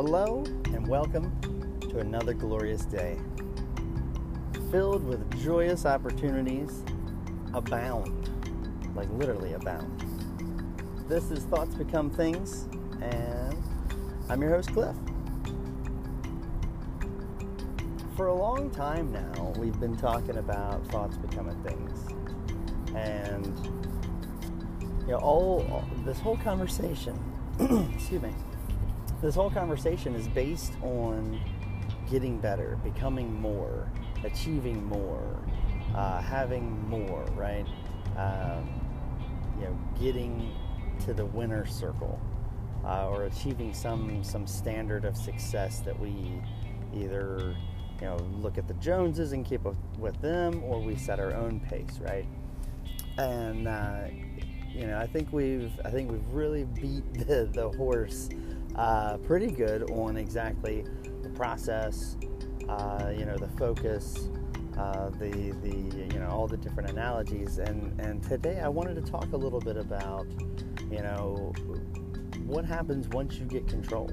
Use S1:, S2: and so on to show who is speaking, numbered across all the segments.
S1: Hello and welcome to another glorious day. Filled with joyous opportunities abound, like literally abound. This is Thoughts Become Things, and I'm your host, Cliff. For a long time now, we've been talking about thoughts becoming things. And, you know, all, all this whole conversation, excuse me, this whole conversation is based on getting better, becoming more, achieving more, uh, having more, right? Um, you know, getting to the winner circle, uh, or achieving some some standard of success that we either you know look at the Joneses and keep up with them, or we set our own pace, right? And uh, you know, I think we've I think we've really beat the, the horse uh, pretty good on exactly the process, uh, you know, the focus, uh, the the you know all the different analogies. And and today I wanted to talk a little bit about you know what happens once you get control.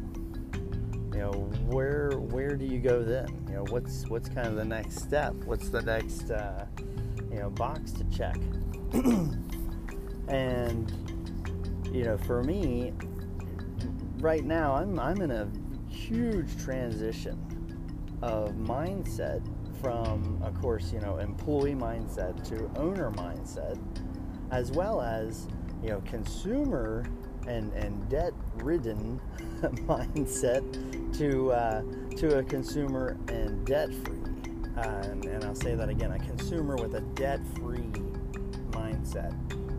S1: You know where where do you go then? You know what's what's kind of the next step? What's the next uh, you know box to check? and you know for me right now I'm I'm in a huge transition of mindset from of course, you know, employee mindset to owner mindset as well as, you know, consumer and, and debt ridden mindset to uh, to a consumer and debt free. Uh, and, and I'll say that again, a consumer with a debt free mindset.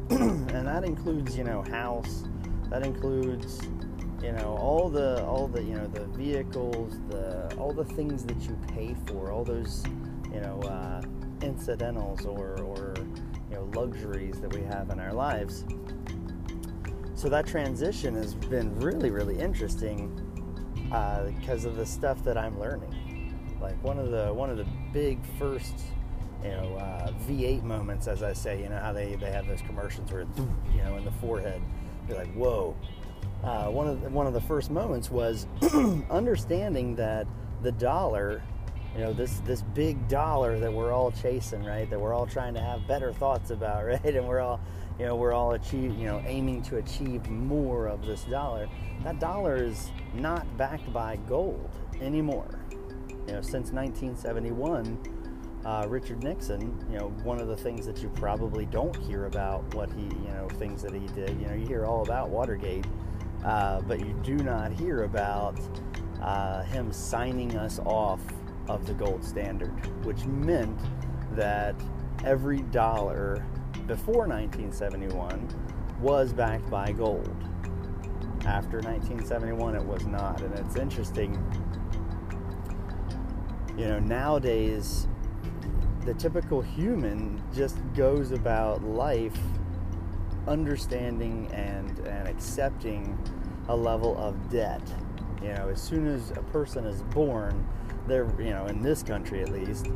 S1: and that includes, you know, house, that includes you know all the all the you know the vehicles the all the things that you pay for all those you know uh, incidentals or or you know luxuries that we have in our lives. So that transition has been really really interesting uh, because of the stuff that I'm learning. Like one of the one of the big first you know uh, V8 moments as I say you know how they they have those commercials where you know in the forehead. You're like whoa uh, one of the, one of the first moments was understanding that the dollar, you know, this this big dollar that we're all chasing, right? That we're all trying to have better thoughts about, right? And we're all, you know, we're all achieve, you know, aiming to achieve more of this dollar. That dollar is not backed by gold anymore. You know, since 1971. Uh, Richard Nixon, you know, one of the things that you probably don't hear about what he, you know, things that he did. You know, you hear all about Watergate, uh, but you do not hear about uh, him signing us off of the gold standard, which meant that every dollar before 1971 was backed by gold. After 1971, it was not. And it's interesting, you know, nowadays, the typical human just goes about life understanding and, and accepting a level of debt. You know, as soon as a person is born, they're, you know, in this country at least,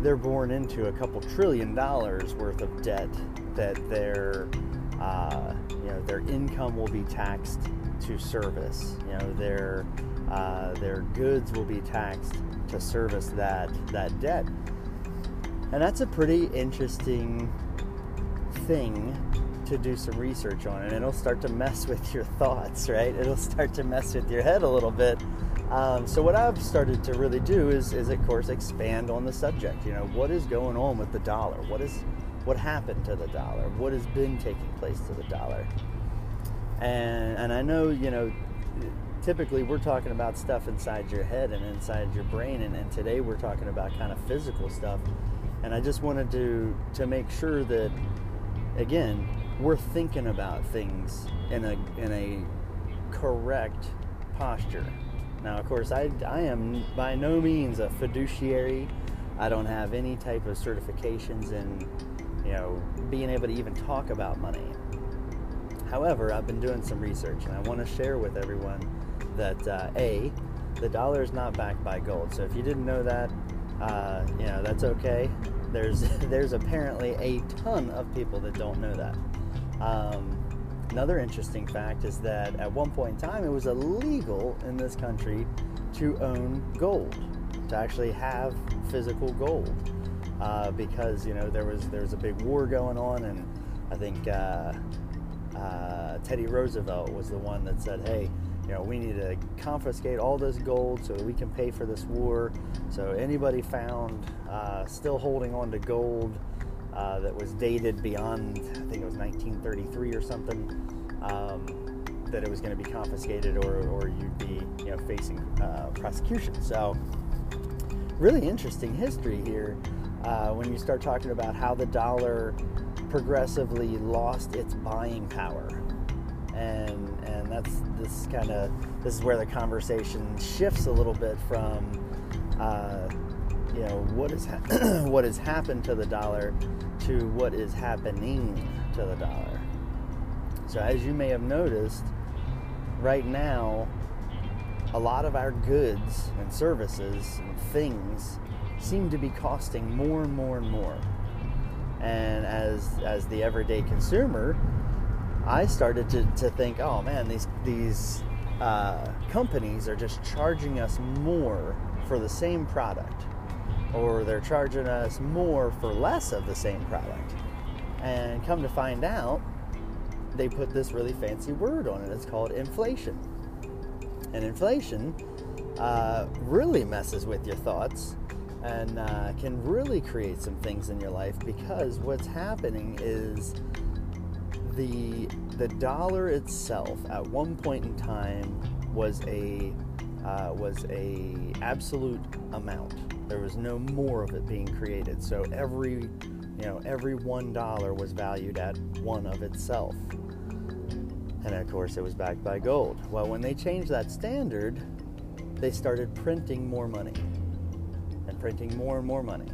S1: they're born into a couple trillion dollars worth of debt that their, uh, you know, their income will be taxed to service. You know, their, uh, their goods will be taxed to service that, that debt. And that's a pretty interesting thing to do some research on it. It'll start to mess with your thoughts, right? It'll start to mess with your head a little bit. Um, so what I've started to really do is, is of course, expand on the subject. You know, what is going on with the dollar? What is what happened to the dollar? What has been taking place to the dollar? And and I know you know typically we're talking about stuff inside your head and inside your brain and, and today we're talking about kind of physical stuff and i just wanted to to make sure that again we're thinking about things in a in a correct posture. Now, of course, I, I am by no means a fiduciary. I don't have any type of certifications in, you know, being able to even talk about money. However, I've been doing some research, and I want to share with everyone that uh, a, the dollar is not backed by gold. So if you didn't know that, uh, you know that's okay. There's there's apparently a ton of people that don't know that. Um, Another interesting fact is that at one point in time, it was illegal in this country to own gold, to actually have physical gold, uh, because you know there was there was a big war going on, and I think uh, uh, Teddy Roosevelt was the one that said, "Hey, you know, we need to confiscate all this gold so we can pay for this war." So anybody found uh, still holding on to gold uh, that was dated beyond, I think it was 1933 or something, um, that it was going to be confiscated or, or you'd be, you know, facing uh, prosecution. So really interesting history here uh, when you start talking about how the dollar progressively lost its buying power. And, and that's this kind of this is where the conversation shifts a little bit from uh, you know what is ha- what has happened to the dollar to what is happening to the dollar. So as you may have noticed, right now a lot of our goods and services and things seem to be costing more and more and more. And as as the everyday consumer, I started to, to think, oh man, these these uh, companies are just charging us more for the same product, or they're charging us more for less of the same product. And come to find out, they put this really fancy word on it. It's called inflation. And inflation uh, really messes with your thoughts and uh, can really create some things in your life because what's happening is the the dollar itself at one point in time was a uh, was a absolute amount. There was no more of it being created. So every you know every one dollar was valued at one of itself. And of course, it was backed by gold. Well, when they changed that standard, they started printing more money and printing more and more money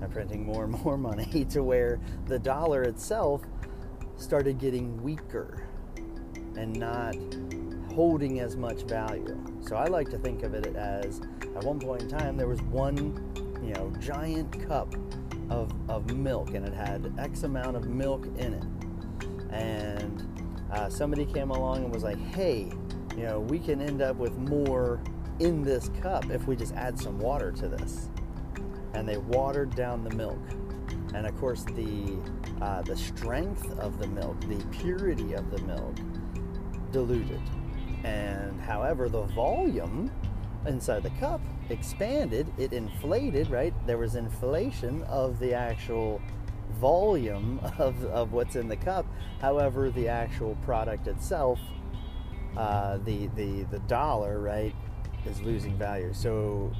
S1: and printing more and more money to where the dollar itself started getting weaker and not holding as much value. So I like to think of it as at one point in time there was one, you know, giant cup of, of milk and it had X amount of milk in it. And uh, somebody came along and was like, hey, you know, we can end up with more in this cup if we just add some water to this. And they watered down the milk. And of course, the uh, the strength of the milk, the purity of the milk, diluted. And however, the volume inside the cup expanded, it inflated, right? There was inflation of the actual volume of, of what's in the cup. However, the actual product itself, uh, the, the, the dollar, right, is losing value. So,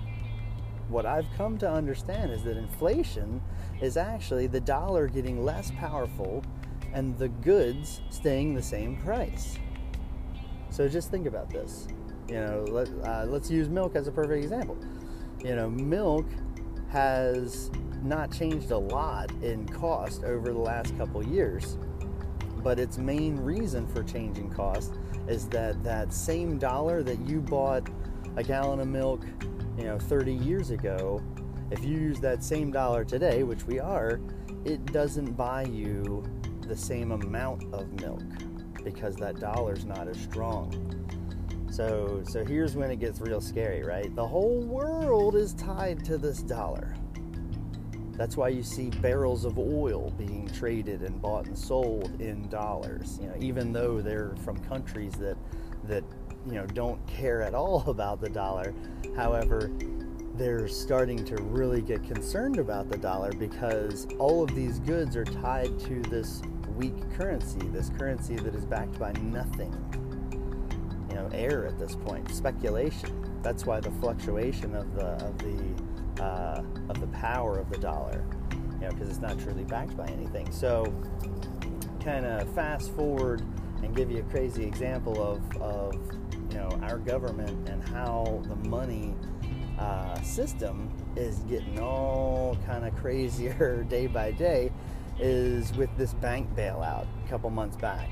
S1: what I've come to understand is that inflation is actually the dollar getting less powerful and the goods staying the same price. So, just think about this. You know, let, uh, let's use milk as a perfect example. You know, milk has not changed a lot in cost over the last couple years. But its main reason for changing cost is that that same dollar that you bought a gallon of milk, you know, 30 years ago, if you use that same dollar today, which we are, it doesn't buy you the same amount of milk because that dollar's not as strong. So so here's when it gets real scary, right? The whole world is tied to this dollar. That's why you see barrels of oil being traded and bought and sold in dollars. You know, even though they're from countries that that you know don't care at all about the dollar. However, they're starting to really get concerned about the dollar because all of these goods are tied to this weak currency, this currency that is backed by nothing. You know, air at this point, speculation. That's why the fluctuation of the of the uh, of the power of the dollar, you know, because it's not truly backed by anything. So, kind of fast forward and give you a crazy example of, of you know our government and how the money uh, system is getting all kind of crazier day by day is with this bank bailout a couple months back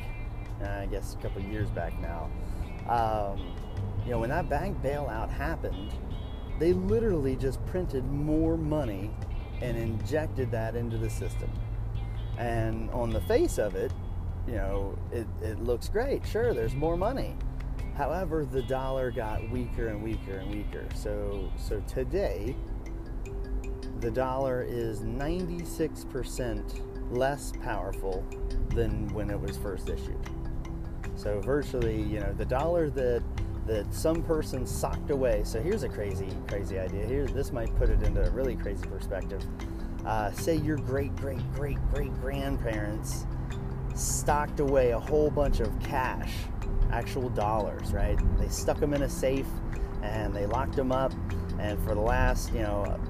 S1: uh, i guess a couple years back now um, you know when that bank bailout happened they literally just printed more money and injected that into the system. And on the face of it, you know, it, it looks great. Sure, there's more money. However, the dollar got weaker and weaker and weaker. So, so today, the dollar is 96% less powerful than when it was first issued. So virtually, you know, the dollar that that some person socked away. So here's a crazy, crazy idea. Here, this might put it into a really crazy perspective. Uh, say your great, great, great, great grandparents stocked away a whole bunch of cash, actual dollars, right? They stuck them in a safe and they locked them up. And for the last, you know,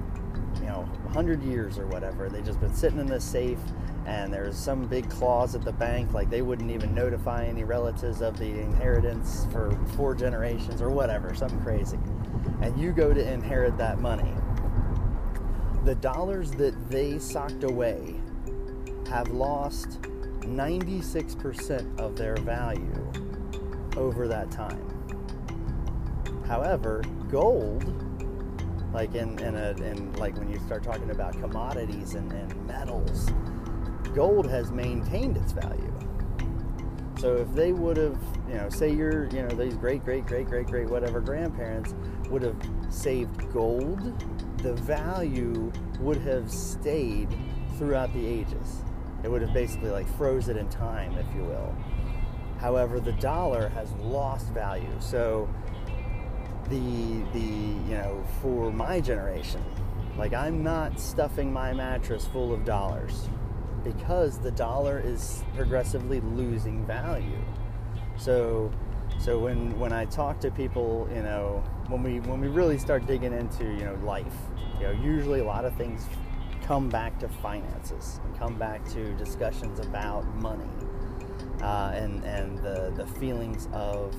S1: you know, 100 years or whatever, they just been sitting in this safe and there's some big clause at the bank like they wouldn't even notify any relatives of the inheritance for four generations or whatever something crazy. And you go to inherit that money. The dollars that they socked away have lost 96% of their value over that time. However gold like in, in, a, in like when you start talking about commodities and, and metals gold has maintained its value. So if they would have, you know, say your, you know, these great, great, great, great, great, whatever grandparents would have saved gold, the value would have stayed throughout the ages. It would have basically like froze it in time, if you will. However, the dollar has lost value. So the the you know for my generation, like I'm not stuffing my mattress full of dollars because the dollar is progressively losing value. So so when when I talk to people, you know, when we when we really start digging into, you know, life, you know, usually a lot of things come back to finances and come back to discussions about money uh, and and the the feelings of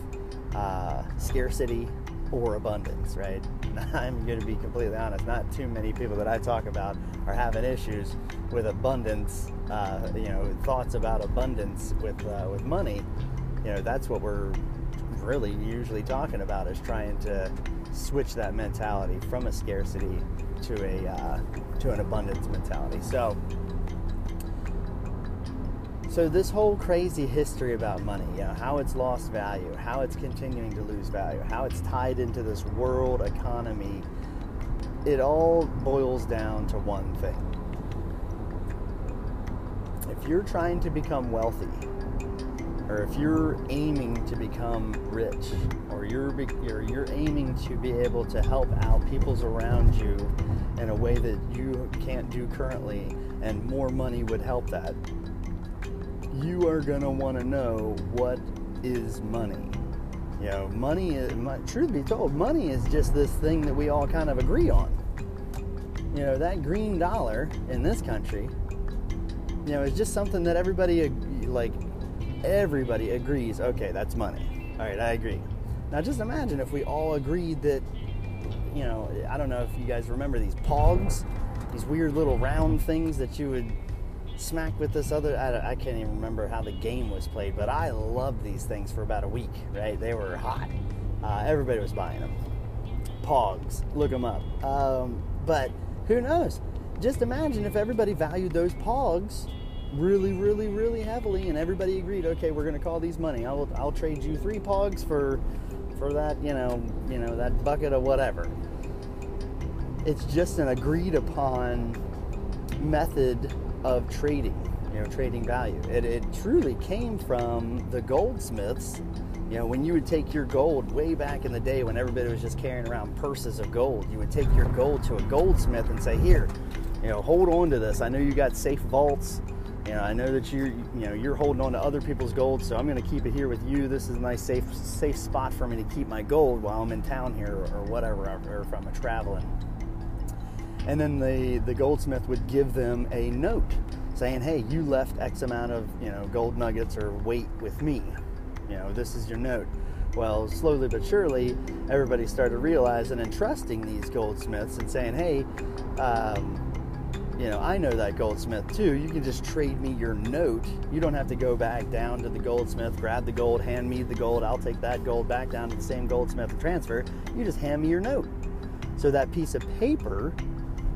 S1: uh, scarcity or abundance, right? I'm going to be completely honest. Not too many people that I talk about are having issues with abundance. Uh, you know, thoughts about abundance with uh, with money. You know, that's what we're really usually talking about is trying to switch that mentality from a scarcity to a uh, to an abundance mentality. So so this whole crazy history about money, you know, how it's lost value, how it's continuing to lose value, how it's tied into this world economy, it all boils down to one thing. If you're trying to become wealthy, or if you're aiming to become rich, or you're, you're, you're aiming to be able to help out people's around you in a way that you can't do currently, and more money would help that, you are going to want to know what is money. You know, money is, truth be told, money is just this thing that we all kind of agree on. You know, that green dollar in this country, you know, is just something that everybody, like, everybody agrees, okay, that's money. All right, I agree. Now just imagine if we all agreed that, you know, I don't know if you guys remember these pogs, these weird little round things that you would smack with this other I, I, can't even remember how the game was played but i loved these things for about a week right? They were hot. Uh, everybody was buying them. Pogs look them up. Um, but who knows? Just imagine if everybody valued those pogs really really really heavily and everybody agreed okay we're going to call these money. I'll, I'll trade you three pogs for for that you know you know that bucket of whatever. It's just an agreed upon method of trading, you know, trading value. It, it truly came from the goldsmiths. You know, when you would take your gold way back in the day when everybody was just carrying around purses of gold, you would take your gold to a goldsmith and say, "Here, you know, hold on to this. I know you got safe vaults. You know, I know that you're, you know, you're holding on to other people's gold, so I'm going to keep it here with you. This is a nice, safe, safe spot for me to keep my gold while I'm in town here or, whatever, or if I'm traveling." And then the the goldsmith would give them a note saying, "Hey, you left X amount of you know gold nuggets or weight with me. You know, this is your note." Well, slowly but surely, everybody started realizing and trusting these goldsmiths and saying, "Hey, um, you know, I know that goldsmith too. You can just trade me your note. You don't have to go back down to the goldsmith, grab the gold, hand me the gold. I'll take that gold back down to the same goldsmith and transfer. You just hand me your note." So that piece of paper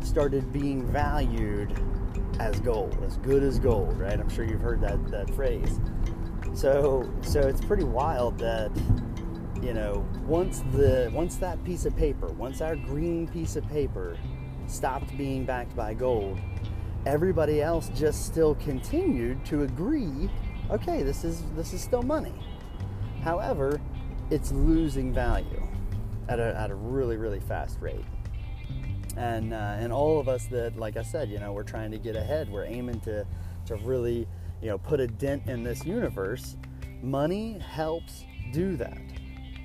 S1: started being valued as gold, as good as gold, right? I'm sure you've heard that, that phrase. So so it's pretty wild that you know once the once that piece of paper, once our green piece of paper stopped being backed by gold, everybody else just still continued to agree, okay, this is this is still money. However, it's losing value at a, at a really really fast rate. And uh, and all of us that, like I said, you know, we're trying to get ahead. We're aiming to to really, you know, put a dent in this universe. Money helps do that.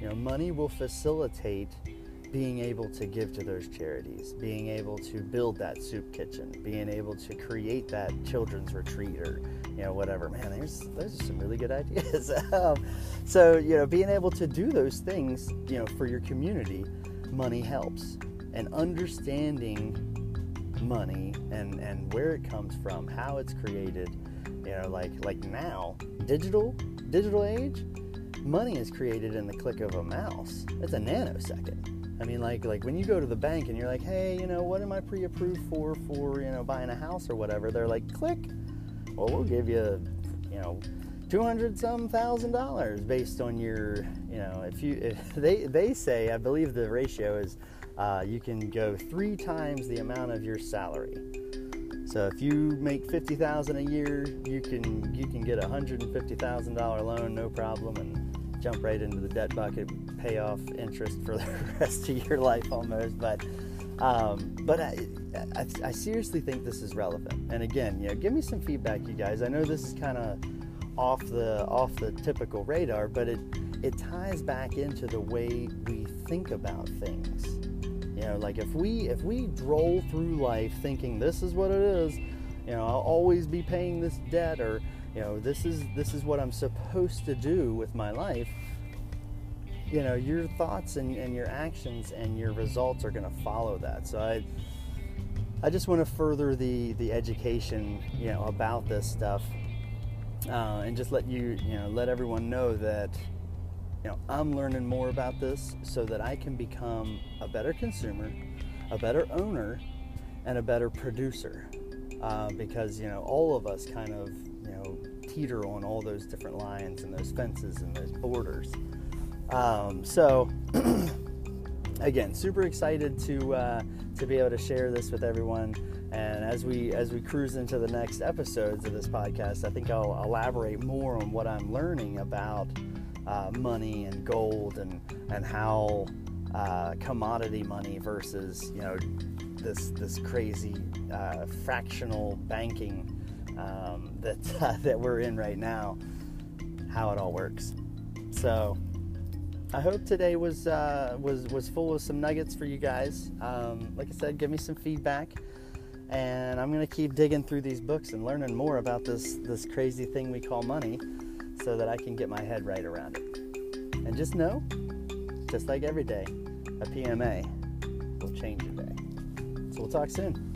S1: You know, money will facilitate being able to give to those charities, being able to build that soup kitchen, being able to create that children's retreat or you know whatever. Man, there's those are some really good ideas. um, so you know, being able to do those things, you know, for your community, money helps, and understanding money and and where it comes from, how it's created. You know, like like now, digital digital age, money is created in the click of a mouse. It's a nanosecond I mean, like like when you go to the bank and you're like, hey, you know, what am I pre-approved for for you know buying a house or whatever? They're like, click. Well, we'll give you, you know, two hundred some thousand dollars based on your, you know, if you if they they say, I believe the ratio is, uh, you can go three times the amount of your salary. So if you make fifty thousand a year, you can you can get a hundred and fifty thousand dollar loan, no problem, and jump right into the debt bucket, pay off interest for the rest of your life almost. But um, but I, I, I, seriously think this is relevant. And again, you know, give me some feedback, you guys. I know this is kind of off the off the typical radar, but it it ties back into the way we think about things. You know, like if we if we droll through life thinking this is what it is, you know, I'll always be paying this debt or you know this is this is what i'm supposed to do with my life you know your thoughts and, and your actions and your results are going to follow that. So i i just want to further the the education you know about this stuff uh, and just let you you know let everyone know that you know i'm learning more about this so that i can become a better consumer a better owner and a better producer uh, because you know all of us kind of you know teeter on all those different lines and those fences and those borders. Um, so, again, super excited to uh, to be able to share this with everyone. And as we as we cruise into the next episodes of this podcast, I think I'll elaborate more on what I'm learning about uh, money and gold and and how uh, commodity money versus you know this this crazy uh, fractional banking um, that uh, that we're in right now, how it all works. So I hope today was uh, was was full of some nuggets for you guys. Um, like I said, give me some feedback, and I'm gonna keep digging through these books and learning more about this this crazy thing we call money, so that I can get my head right around it. And just know, just like every day, a PMA will change your day. So we'll talk soon.